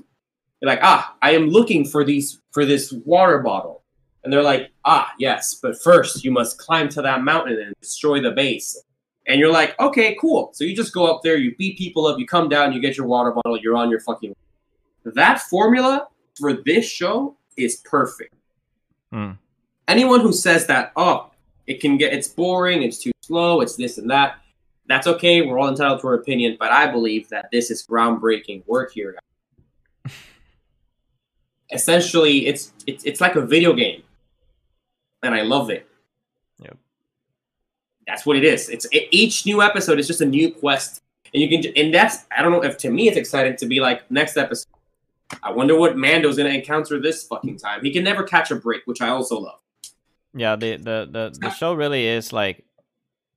You're like, ah, I am looking for these for this water bottle. And they're like, ah, yes, but first you must climb to that mountain and destroy the base. And you're like, okay, cool. So you just go up there, you beat people up, you come down, you get your water bottle, you're on your fucking. That formula for this show is perfect. Hmm. Anyone who says that, oh, it can get, it's boring, it's too slow, it's this and that, that's okay. We're all entitled to our opinion, but I believe that this is groundbreaking work here. Essentially, it's it's it's like a video game, and I love it. That's what it is. It's e- each new episode is just a new quest, and you can and that's I don't know if to me it's exciting to be like next episode. I wonder what Mando's gonna encounter this fucking time. He can never catch a break, which I also love. Yeah, the, the the the show really is like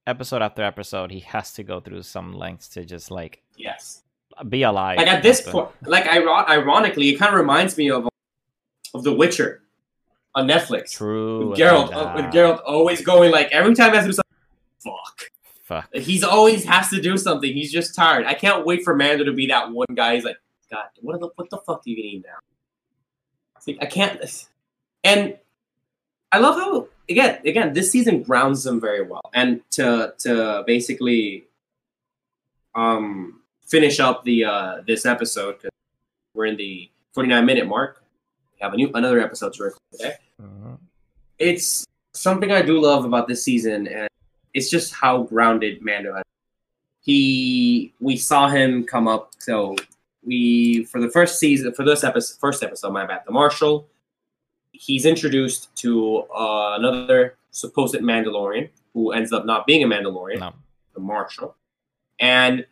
episode after episode. He has to go through some lengths to just like Yes. be alive. Like at this point, like iro- ironically, it kind of reminds me of of The Witcher on Netflix. True. With Geralt, uh, with Geralt always going like every time he has to do something. Fuck. Fuck. He's always has to do something. He's just tired. I can't wait for Mando to be that one guy. He's like, God, what the what the fuck do you need now? It's like, I can't. And I love how again again this season grounds them very well. And to to basically um finish up the uh this episode because we're in the 49 minute mark. We have a new another episode to record today. Mhm. It's something I do love about this season, and it's just how grounded Mando is. He, we saw him come up. So we, for the first season, for this episode, first episode, my bad, the Marshal. He's introduced to uh, another supposed Mandalorian who ends up not being a Mandalorian No. the marshal, and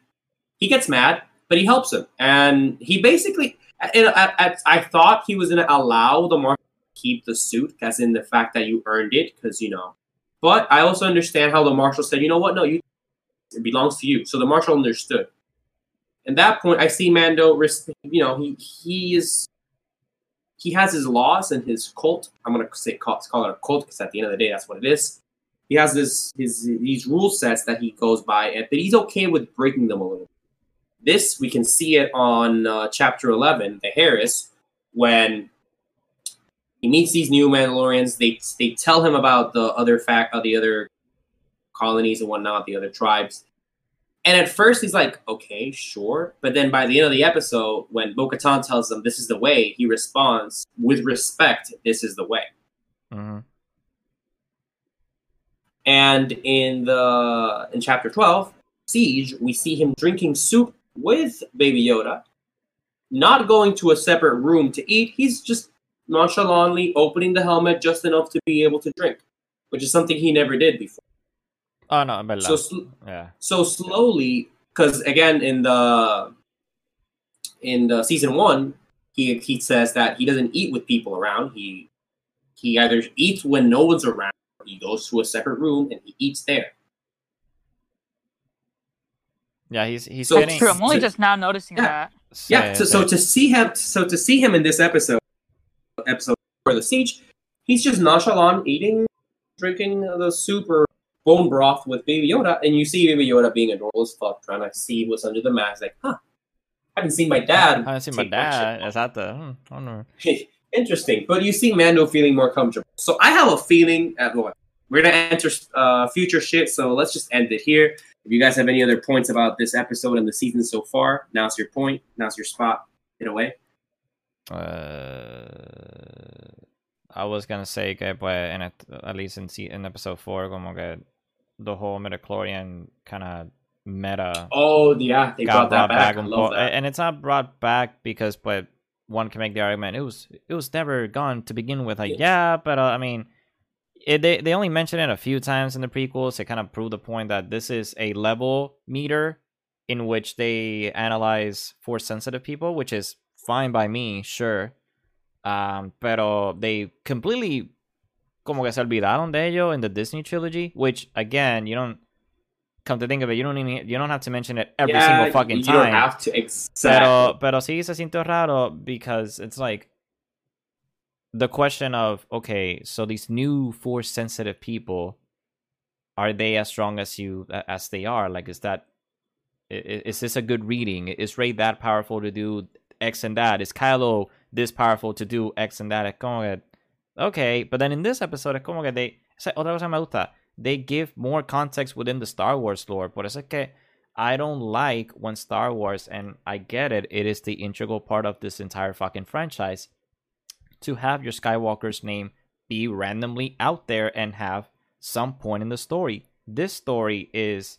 he gets mad, but he helps him, and he basically, and I, I, I thought he was going to allow the marshal to keep the suit, as in the fact that you earned it, because you know. But I also understand how the marshal said, you know what, no, you, it belongs to you. So the marshal understood. At that point, I see Mando, you know, he he is. He has his laws and his cult. I'm gonna say call, call it a cult because at the end of the day, that's what it is he has this his these rule sets that he goes by, and but he's okay with breaking them a little. This we can see it on uh, chapter eleven, the Heiress, when he meets these new Mandalorians. They they tell him about the other fact of the other colonies and whatnot, the other tribes. And at first he's like, okay, sure. But then by the end of the episode, when Bo Katan tells him this is the way, he responds with respect, this is the way. Mhm. And in the in chapter 12, Siege, we see him drinking soup with Baby Yoda, not going to a separate room to eat. He's just nonchalantly opening the helmet just enough to be able to drink, which is something he never did before. Oh no, verdad. So sl- yeah. so slowly, because again in the in the season one, he he says that he doesn't eat with people around. He he either eats when no one's around, or he goes to a separate room and he eats there. Yeah, he's he's So- getting true. I'm only so- just now noticing Yeah. that. Yeah. Sí, So, so to see him, so to see him in this episode, episode for the siege, he's just nonchalant eating, drinking the super bone broth with Baby Yoda, and you see Baby Yoda being adorable as fuck, trying to see what's under the mask. Like, huh? I haven't seen my dad. I haven't seen my dad. Is that the? Hmm, I don't know. Interesting, but you see Mando feeling more comfortable. So I have a feeling. At, well, we're gonna enter uh, future shit, so let's just end it here. If you guys have any other points about this episode and the season so far, now's your point. Now's your spot. Get away. Uh, I was gonna say que pues en et, at least in in episode four como que the whole midichlorian kind of meta Oh yeah, they got brought that back. Love po- that. and it's not brought back because but one can make the argument it was it was never gone to begin with like yeah but uh, i mean it, they, they only mention it a few times in the prequels to kind of prove the point that this is a level meter in which they analyze force sensitive people which is fine by me sure um pero they completely como que se olvidaron de ello in the disney trilogy which again you don't come to think of it you don't even you don't have to mention it every Yeah, single fucking you time don't have to exactly. Pero, pero sí se siente raro because it's like the question of okay, so these new force sensitive people are they as strong as you as they are? Like, is that i- i- is this a good reading? Is Rey that powerful to do X and that? Is Kylo this powerful to do X and that? Es como que, okay, but then in this episode es como que they otra cosa me gusta. They give more context within the Star Wars lore. Por eso es que I don't like when Star Wars, and I get it, it is the integral part of this entire fucking franchise, to have your Skywalker's name be randomly out there and have some point in the story. This story is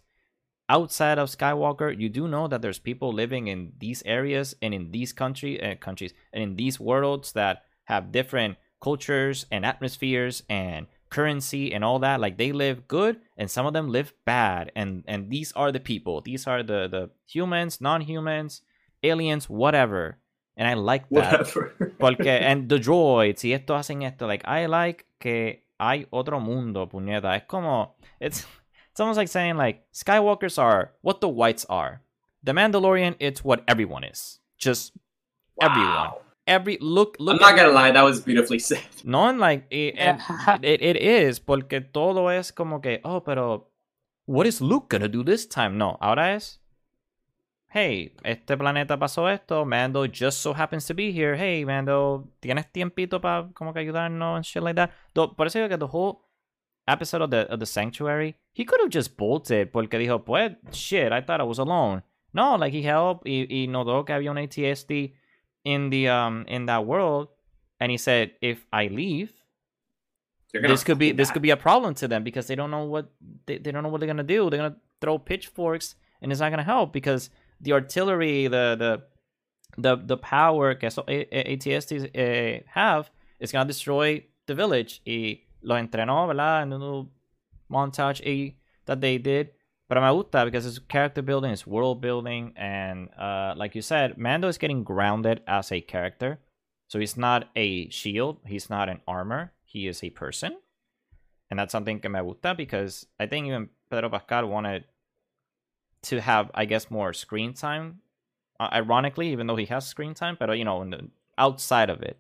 outside of Skywalker. You do know that there's people living in these areas and in these country uh, countries and in these worlds that have different cultures and atmospheres and currency and all that. Like they live good and some of them live bad. And and these are the people. These are the the humans non-humans aliens whatever. And i like that. Whatever. porque and the droids y esto hacen esto. Like i like que hay otro mundo puñeta. Es como it's it's almost like saying like skywalkers are what the whites are the mandalorian it's what everyone is just everyone every look look I'm not gonna lie, that was beautifully said. no, and like, it, and it, it is, porque todo es como que, oh, pero, what is Luke gonna do this time? No, ahora es, hey, este planeta pasó esto, Mando just so happens to be here, hey, Mando, ¿tienes tiempito para como que ayudarnos and shit like that? Do, por eso digo que the whole episode of the, of the Sanctuary, he could have just bolted, porque dijo, pues, shit, I thought I was alone. No, like, he helped, y, y notó que había un ATST in the um in that world, and he said, if I leave, this could be fucking this could be a problem to them because they don't know what they, they don't know what they're gonna do. They're gonna throw pitchforks, and it's not gonna help because the artillery, the the the the power que so, ATSTs eh, have is gonna destroy the village. Y lo entrenó, ¿verdad? En un little montage eh, that they did. But me gusta because it's character building, it's world building, and uh, like you said, Mando is getting grounded as a character. So he's not a shield, he's not an armor, he is a person. And that's something que me gusta because I think even Pedro Pascal wanted to have, I guess, more screen time. Uh, ironically, even though he has screen time, but you know, the, outside of it.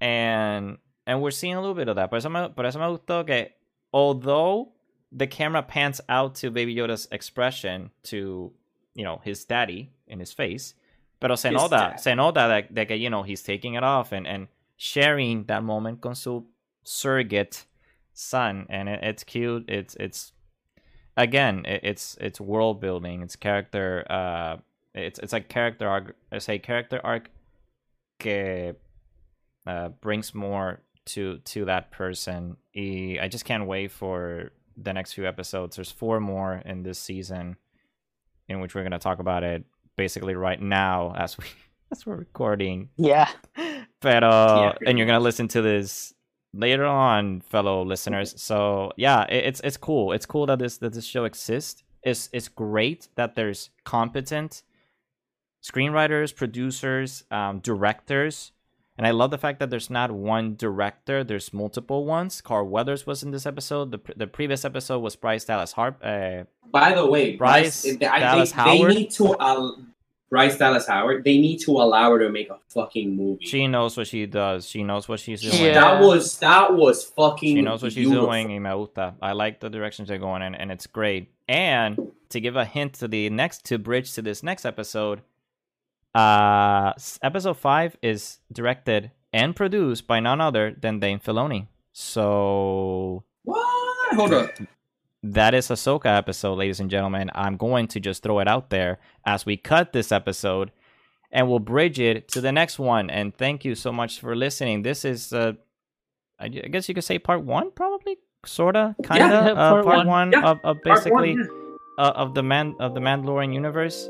And and we're seeing a little bit of that. Por eso me, por eso me gustó que although the camera pans out to Baby Yoda's expression to, you know, his daddy in his face, pero se His nota, dad. se nota that, that que, you know, he's taking it off and, and sharing that moment con su surrogate son. And it, it's cute. It's, it's, again, it, it's, it's world building. It's character, uh, it's, it's like character arc, it's a character arc que uh, brings more to to that person. I just can't wait for the next few episodes. There's four more in this season, in which we're gonna talk about it basically right now as we as we're recording. Yeah. But uh, pretty and you're gonna listen to this later on, fellow listeners. So yeah, it, it's it's cool. It's cool that this that this show exists. It's it's great that there's competent screenwriters, producers, um, directors. And I love the fact that there's not one director, there's multiple ones. Carl Weathers was in this episode. The, the previous episode was Bryce Dallas Harp. Uh, By the way, Bryce Bryce, Dallas think they Howard? need to al- Bryce Dallas Howard. They need to allow her to make a fucking movie. she knows what she does. She knows what she's doing. Yeah. That was that was fucking. She knows what she's doing. Y me gusta. I like the directions they're going in, and it's great. And to give a hint to the next, to bridge to this next episode, uh, episode five is directed and produced by none other than Dave Filoni. So What? Hold on. that is Ahsoka episode, ladies and gentlemen. I'm going to just throw it out there as we cut this episode, and we'll bridge it to the next one. And thank you so much for listening. This is, uh, I I guess you could say part one, probably, sorta, kinda, Yeah, uh, part part, one. one, Yeah, of, of Part one, basically yeah. uh, of the man of the Mandalorian universe.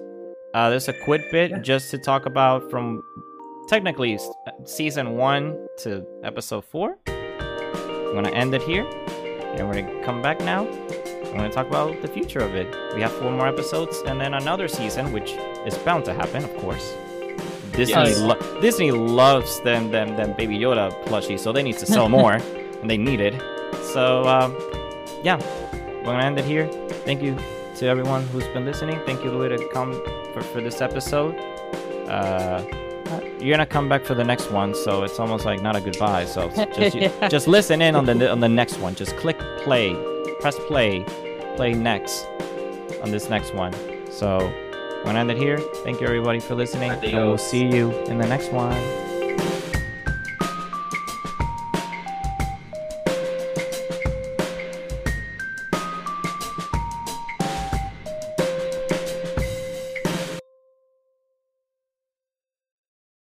Uh, there's a quid bit just to talk about from technically season one to episode four. I'm gonna end it here, and we're gonna come back now. I'm gonna talk about the future of it. We have four more episodes, and then another season, which is bound to happen, of course. Disney, Yes. lo- Disney loves them, them, them Baby Yoda plushies, so they need to sell more, and they need it. So, um, yeah, we're gonna end it here. Thank you to everyone who's been listening. Thank you, Louis, to come for, for this episode. Uh, you're gonna come back for the next one, so it's almost like not a goodbye. So just, Yeah. just listen in on the on the next one. Just click play, press play, play next on this next one. So we're gonna end it here. Thank you everybody for listening, and we'll see you in the next one.